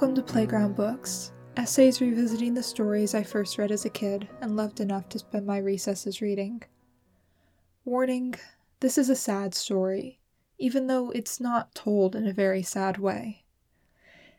Welcome to Playground Books, essays revisiting the stories I first read as a kid and loved enough to spend my recesses reading. Warning this is a sad story, even though it's not told in a very sad way.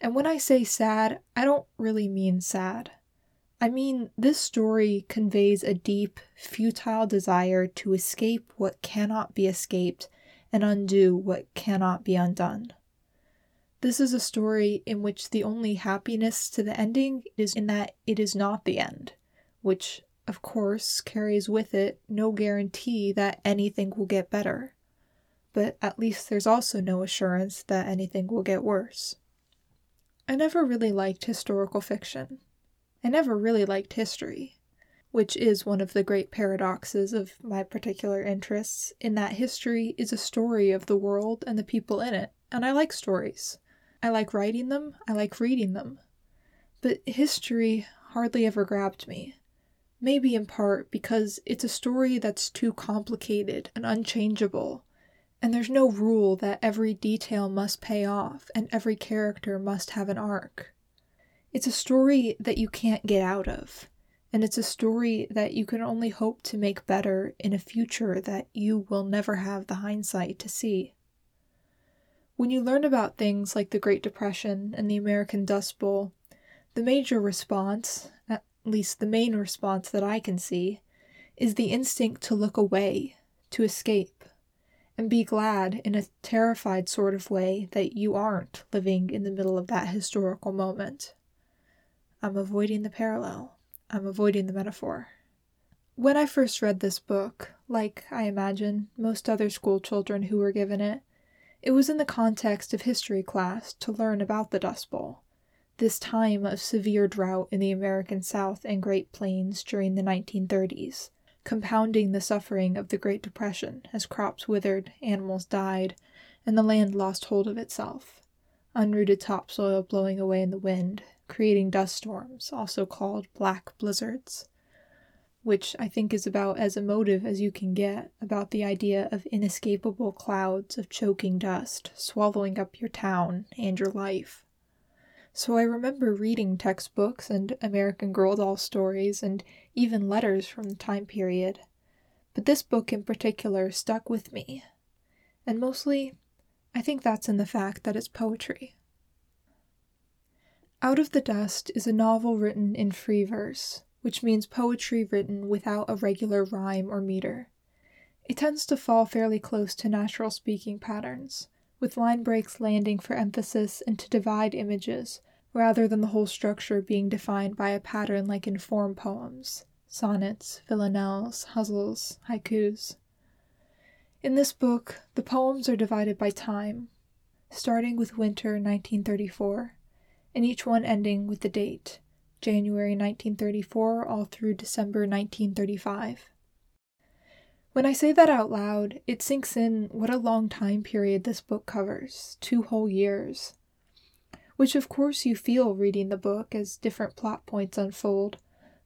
And when I say sad, I don't really mean sad. I mean, this story conveys a deep, futile desire to escape what cannot be escaped and undo what cannot be undone. This is a story in which the only happiness to the ending is in that it is not the end, which, of course, carries with it no guarantee that anything will get better. But at least there's also no assurance that anything will get worse. I never really liked historical fiction. I never really liked history, which is one of the great paradoxes of my particular interests, in that history is a story of the world and the people in it, and I like stories. I like writing them, I like reading them. But history hardly ever grabbed me. Maybe in part because it's a story that's too complicated and unchangeable, and there's no rule that every detail must pay off and every character must have an arc. It's a story that you can't get out of, and it's a story that you can only hope to make better in a future that you will never have the hindsight to see. When you learn about things like the Great Depression and the American Dust Bowl, the major response, at least the main response that I can see, is the instinct to look away, to escape, and be glad in a terrified sort of way that you aren't living in the middle of that historical moment. I'm avoiding the parallel. I'm avoiding the metaphor. When I first read this book, like I imagine most other school children who were given it, it was in the context of history class to learn about the Dust Bowl, this time of severe drought in the American South and Great Plains during the 1930s, compounding the suffering of the Great Depression as crops withered, animals died, and the land lost hold of itself. Unrooted topsoil blowing away in the wind, creating dust storms, also called black blizzards which I think is about as emotive as you can get about the idea of inescapable clouds of choking dust swallowing up your town and your life. So I remember reading textbooks and American Girl doll stories and even letters from the time period. But this book in particular stuck with me. And mostly, I think that's in the fact that it's poetry. Out of the Dust is a novel written in free verse which means poetry written without a regular rhyme or meter. It tends to fall fairly close to natural speaking patterns, with line breaks landing for emphasis and to divide images, rather than the whole structure being defined by a pattern like in form poems sonnets, villanelles, ghazals, haikus. In this book, the poems are divided by time, starting with winter 1934, and each one ending with the date January 1934 all through December 1935. When I say that out loud, it sinks in what a long time period this book covers two whole years. Which, of course, you feel reading the book as different plot points unfold,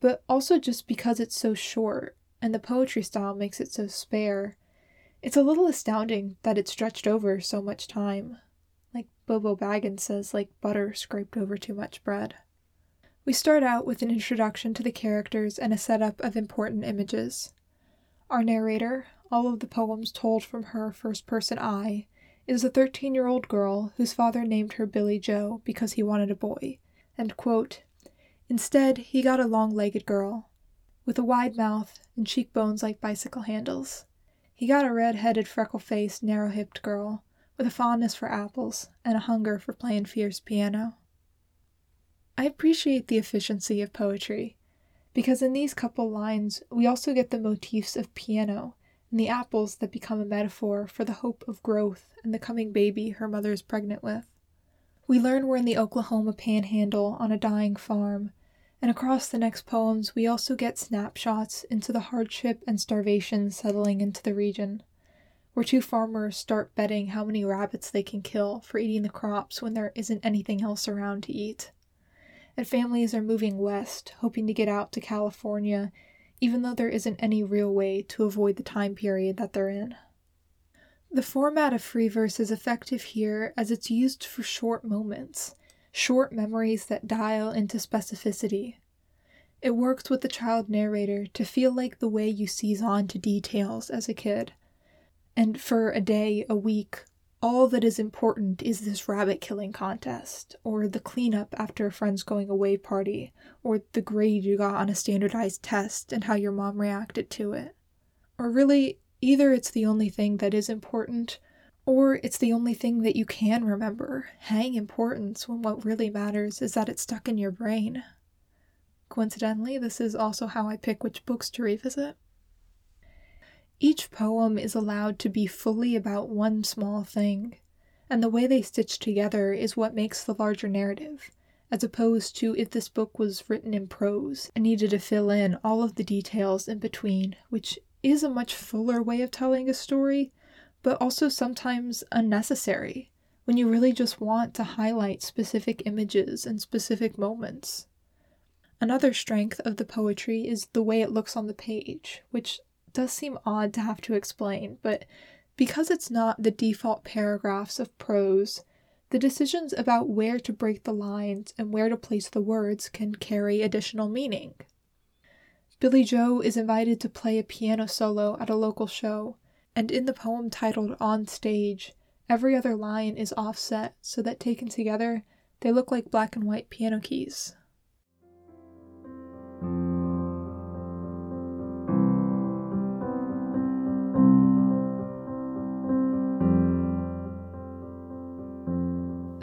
but also just because it's so short and the poetry style makes it so spare. It's a little astounding that it stretched over so much time. Like Bilbo Baggins says, like butter scraped over too much bread. We start out with an introduction to the characters and a setup of important images. Our narrator, all of the poems told from her first person I, is a 13 year old girl whose father named her Billie Jo because he wanted a boy, and, quote, Instead, he got a long legged girl, with a wide mouth and cheekbones like bicycle handles. He got a red headed, freckle faced, narrow hipped girl, with a fondness for apples and a hunger for playing fierce piano. I appreciate the efficiency of poetry, because in these couple lines we also get the motifs of piano and the apples that become a metaphor for the hope of growth and the coming baby her mother is pregnant with. We learn we're in the Oklahoma panhandle on a dying farm, and across the next poems we also get snapshots into the hardship and starvation settling into the region, where two farmers start betting how many rabbits they can kill for eating the crops when there isn't anything else around to eat and families are moving west, hoping to get out to California, even though there isn't any real way to avoid the time period that they're in. The format of free verse is effective here as it's used for short moments, short memories that dial into specificity. It works with the child narrator to feel like the way you seize on to details as a kid. And for a day, a week, all that is important is this rabbit killing contest, or the cleanup after a friend's going away party, or the grade you got on a standardized test and how your mom reacted to it. Or really, either it's the only thing that is important, or it's the only thing that you can remember, hang importance when what really matters is that it's stuck in your brain. Coincidentally, this is also how I pick which books to revisit. Each poem is allowed to be fully about one small thing, and the way they stitch together is what makes the larger narrative, as opposed to if this book was written in prose and needed to fill in all of the details in between, which is a much fuller way of telling a story, but also sometimes unnecessary when you really just want to highlight specific images and specific moments. Another strength of the poetry is the way it looks on the page, which does seem odd to have to explain, but because it's not the default paragraphs of prose, the decisions about where to break the lines and where to place the words can carry additional meaning. Billie Jo is invited to play a piano solo at a local show, and in the poem titled On Stage, every other line is offset so that taken together, they look like black and white piano keys.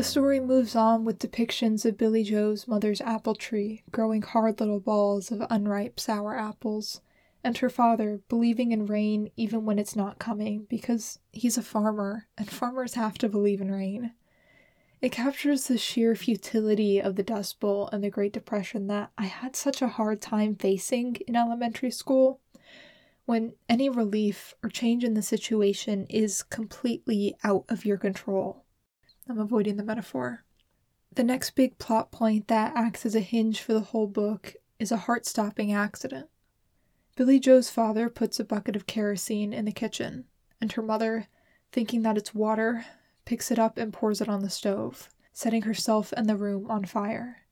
The story moves on with depictions of Billie Jo's mother's apple tree growing hard little balls of unripe sour apples, and her father believing in rain even when it's not coming because he's a farmer and farmers have to believe in rain. It captures the sheer futility of the Dust Bowl and the Great Depression that I had such a hard time facing in elementary school, when any relief or change in the situation is completely out of your control. I'm avoiding the metaphor. The next big plot point that acts as a hinge for the whole book is a heart stopping accident. Billie Jo's father puts a bucket of kerosene in the kitchen, and her mother, thinking that it's water, picks it up and pours it on the stove, setting herself and the room on fire.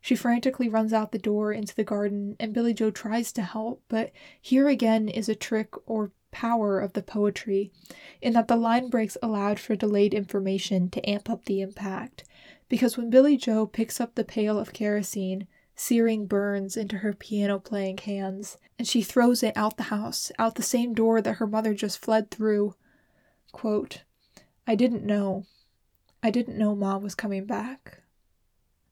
She frantically runs out the door into the garden, and Billie Jo tries to help, but here again is a trick or power of the poetry in that the line breaks allowed for delayed information to amp up the impact. Because when Billie Jo picks up the pail of kerosene, searing burns into her piano playing hands, and she throws it out the house, out the same door that her mother just fled through. Quote, I didn't know. I didn't know Ma was coming back.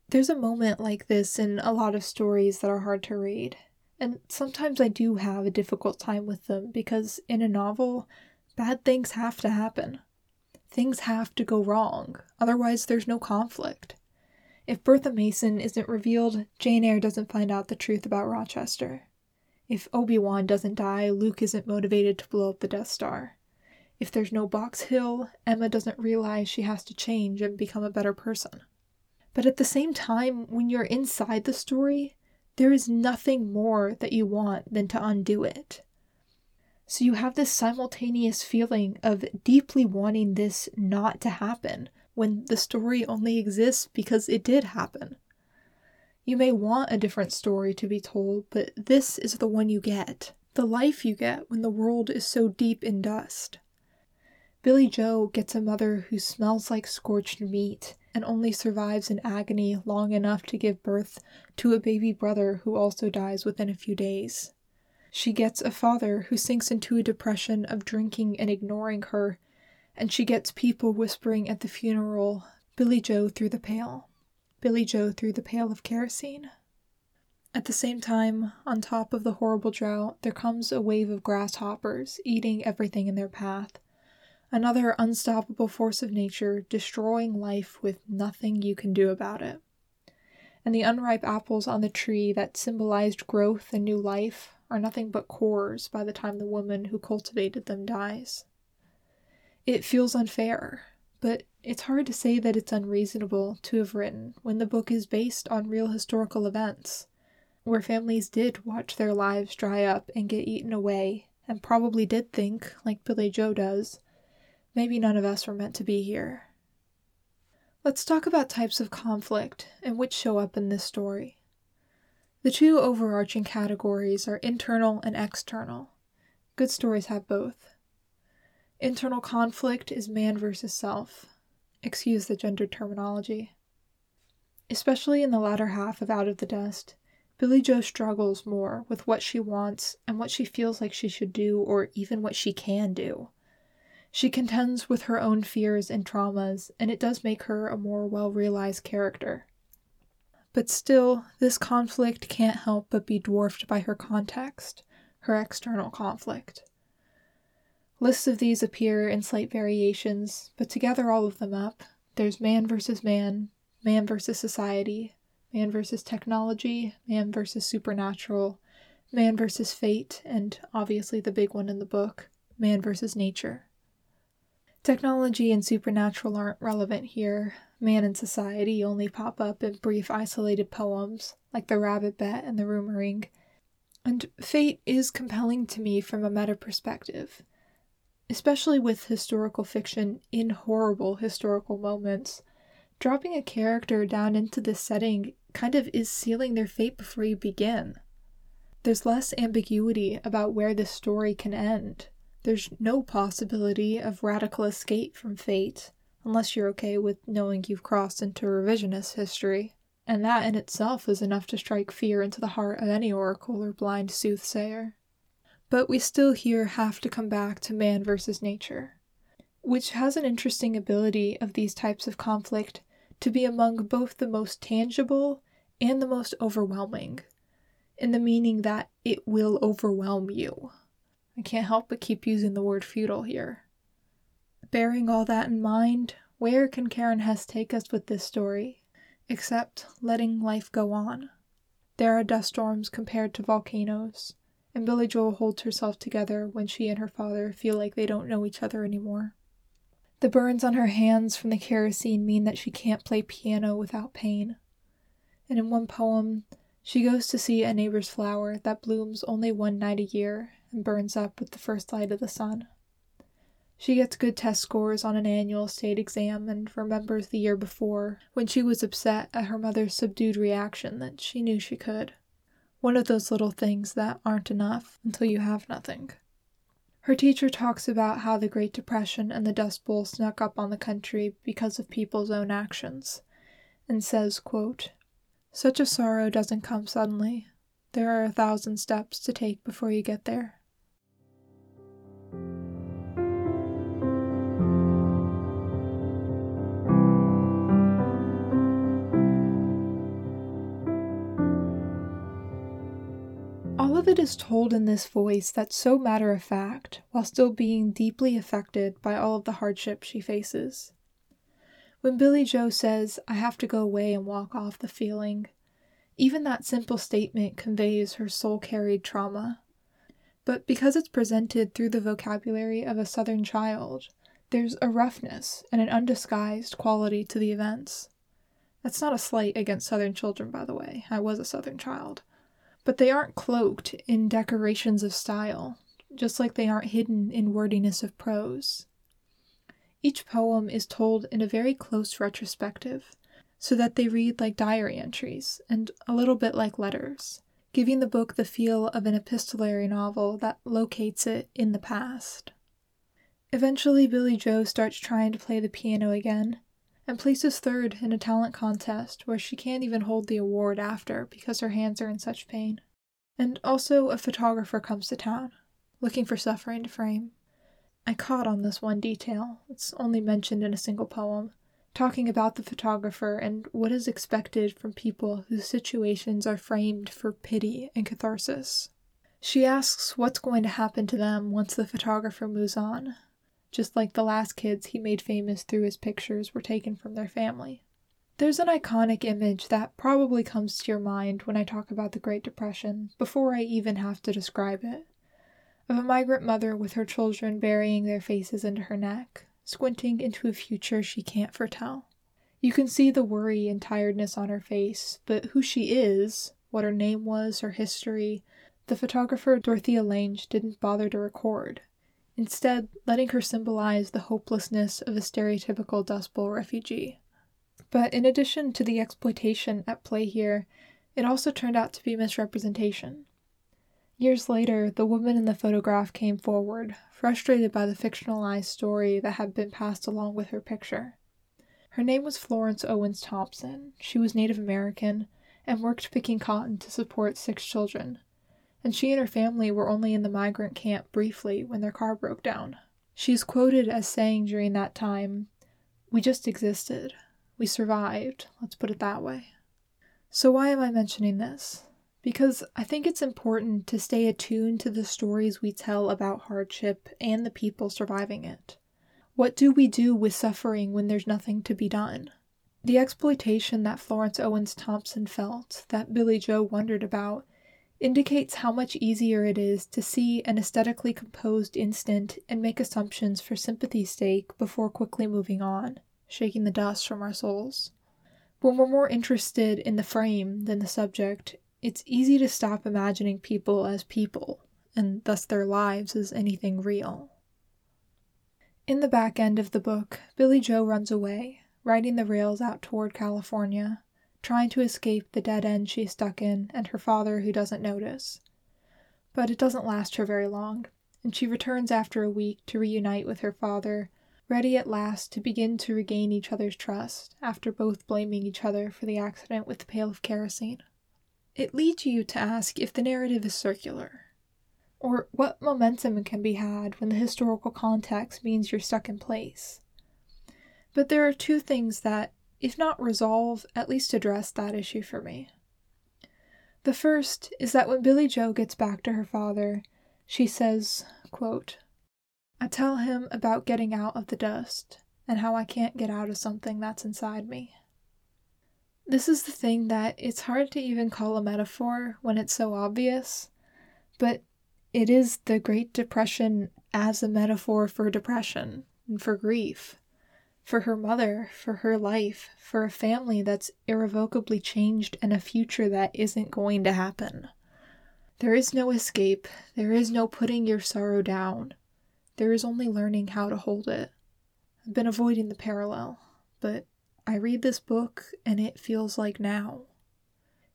There's a moment like this in a lot of stories that are hard to read. And sometimes I do have a difficult time with them because in a novel, bad things have to happen. Things have to go wrong, otherwise, there's no conflict. If Bertha Mason isn't revealed, Jane Eyre doesn't find out the truth about Rochester. If Obi Wan doesn't die, Luke isn't motivated to blow up the Death Star. If there's no Box Hill, Emma doesn't realize she has to change and become a better person. But at the same time, when you're inside the story, there is nothing more that you want than to undo it. So you have this simultaneous feeling of deeply wanting this not to happen when the story only exists because it did happen. You may want a different story to be told, but this is the one you get, the life you get when the world is so deep in dust. Billie Jo gets a mother who smells like scorched meat and only survives in agony long enough to give birth to a baby brother who also dies within a few days. She gets a father who sinks into a depression of drinking and ignoring her, and she gets people whispering at the funeral, Billie Jo through the pail. Billie Jo through the pail of kerosene. At the same time, on top of the horrible drought, there comes a wave of grasshoppers eating everything in their path another unstoppable force of nature destroying life with nothing you can do about it. And the unripe apples on the tree that symbolized growth and new life are nothing but cores by the time the woman who cultivated them dies. It feels unfair, but it's hard to say that it's unreasonable to have written when the book is based on real historical events, where families did watch their lives dry up and get eaten away, and probably did think, like Billie Jo does, Maybe none of us were meant to be here. Let's talk about types of conflict and which show up in this story. The two overarching categories are internal and external. Good stories have both. Internal conflict is man versus self. Excuse the gendered terminology. Especially in the latter half of Out of the Dust, Billie Jo struggles more with what she wants and what she feels like she should do, or even what she can do. She contends with her own fears and traumas, and it does make her a more well realized character. But still, this conflict can't help but be dwarfed by her context, her external conflict. Lists of these appear in slight variations, but together all of them up, there's man versus man, man versus society, man versus technology, man versus supernatural, man versus fate, and obviously the big one in the book, man versus nature. Technology and supernatural aren't relevant here. Man and society only pop up in brief isolated poems, like The Rabbit Bet and The Rumor Ring. And fate is compelling to me from a meta perspective, especially with historical fiction in horrible historical moments. Dropping a character down into this setting kind of is sealing their fate before you begin. There's less ambiguity about where this story can end there's no possibility of radical escape from fate, unless you're okay with knowing you've crossed into revisionist history, and that in itself is enough to strike fear into the heart of any oracle or blind soothsayer. But we still here have to come back to man versus nature, which has an interesting ability of these types of conflict to be among both the most tangible and the most overwhelming, in the meaning that it will overwhelm you. I can't help but keep using the word futile here. Bearing all that in mind, where can Karen Hesse take us with this story? Except letting life go on. There are dust storms compared to volcanoes, and Billie Jo holds herself together when she and her father feel like they don't know each other anymore. The burns on her hands from the kerosene mean that she can't play piano without pain. And in one poem, she goes to see a neighbor's flower that blooms only one night a year and burns up with the first light of the sun. She gets good test scores on an annual state exam and remembers the year before when she was upset at her mother's subdued reaction that she knew she could. One of those little things that aren't enough until you have nothing. Her teacher talks about how the Great Depression and the Dust Bowl snuck up on the country because of people's own actions, and says, quote, Such a sorrow doesn't come suddenly. There are a thousand steps to take before you get there. All of it is told in this voice that's so matter of fact, while still being deeply affected by all of the hardships she faces. When Billie Jo says, I have to go away and walk off the feeling, even that simple statement conveys her soul carried trauma. But because it's presented through the vocabulary of a Southern child, there's a roughness and an undisguised quality to the events. That's not a slight against Southern children, by the way. I was a Southern child. But they aren't cloaked in decorations of style, just like they aren't hidden in wordiness of prose. Each poem is told in a very close retrospective, so that they read like diary entries and a little bit like letters, giving the book the feel of an epistolary novel that locates it in the past. Eventually, Billie Jo starts trying to play the piano again and places third in a talent contest where she can't even hold the award after because her hands are in such pain. And also, a photographer comes to town, looking for suffering to frame. I caught on this one detail, it's only mentioned in a single poem, talking about the photographer and what is expected from people whose situations are framed for pity and catharsis. She asks what's going to happen to them once the photographer moves on, just like the last kids he made famous through his pictures were taken from their family. There's an iconic image that probably comes to your mind when I talk about the Great Depression before I even have to describe it of a migrant mother with her children burying their faces into her neck, squinting into a future she can't foretell. You can see the worry and tiredness on her face, but who she is, what her name was, her history, the photographer Dorothea Lange didn't bother to record, instead, letting her symbolize the hopelessness of a stereotypical Dust Bowl refugee. But in addition to the exploitation at play here, it also turned out to be misrepresentation. Years later, the woman in the photograph came forward, frustrated by the fictionalized story that had been passed along with her picture. Her name was Florence Owens Thompson. She was Native American and worked picking cotton to support six children. And she and her family were only in the migrant camp briefly when their car broke down. She is quoted as saying during that time, We just existed. We survived, let's put it that way. So, why am I mentioning this? Because I think it's important to stay attuned to the stories we tell about hardship and the people surviving it. What do we do with suffering when there's nothing to be done? The exploitation that Florence Owens Thompson felt, that Billie Jo wondered about, indicates how much easier it is to see an aesthetically composed instant and make assumptions for sympathy's sake before quickly moving on, shaking the dust from our souls. When we're more interested in the frame than the subject, it's easy to stop imagining people as people, and thus their lives as anything real. In the back end of the book, Billie Jo runs away, riding the rails out toward California, trying to escape the dead end she's stuck in and her father who doesn't notice. But it doesn't last her very long, and she returns after a week to reunite with her father, ready at last to begin to regain each other's trust after both blaming each other for the accident with the pail of kerosene. It leads you to ask if the narrative is circular or what momentum can be had when the historical context means you're stuck in place. But there are two things that, if not resolve, at least address that issue for me. The first is that when Billie Jo gets back to her father, she says, quote, I tell him about getting out of the dust and how I can't get out of something that's inside me. This is the thing that it's hard to even call a metaphor when it's so obvious, but it is the Great Depression as a metaphor for depression and for grief, for her mother, for her life, for a family that's irrevocably changed and a future that isn't going to happen. There is no escape, there is no putting your sorrow down, there is only learning how to hold it. I've been avoiding the parallel, but I read this book and it feels like now.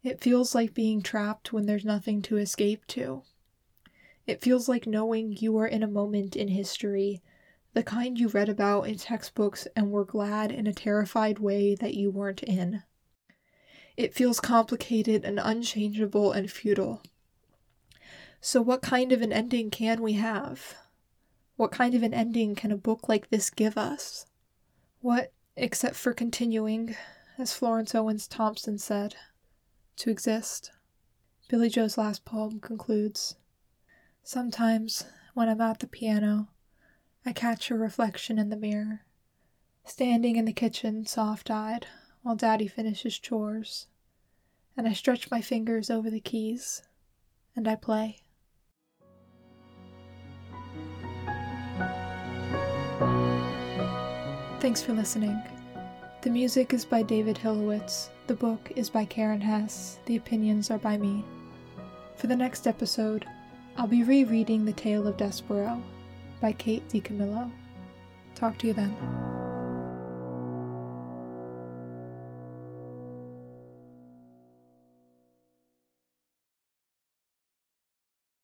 It feels like being trapped when there's nothing to escape to. It feels like knowing you are in a moment in history, the kind you read about in textbooks and were glad in a terrified way that you weren't in. It feels complicated and unchangeable and futile. So, what kind of an ending can we have? What kind of an ending can a book like this give us? What, except for continuing, as Florence Owens Thompson said, to exist? Billie Jo's last poem concludes Sometimes, when I'm at the piano, I catch a reflection in the mirror, standing in the kitchen soft eyed while Daddy finishes chores, and I stretch my fingers over the keys and I play. Thanks for listening. The music is by David Hilowitz, the book is by Karen Hesse, the opinions are by me. For the next episode, I'll be rereading The Tale of Despereaux by Kate DiCamillo. Talk to you then.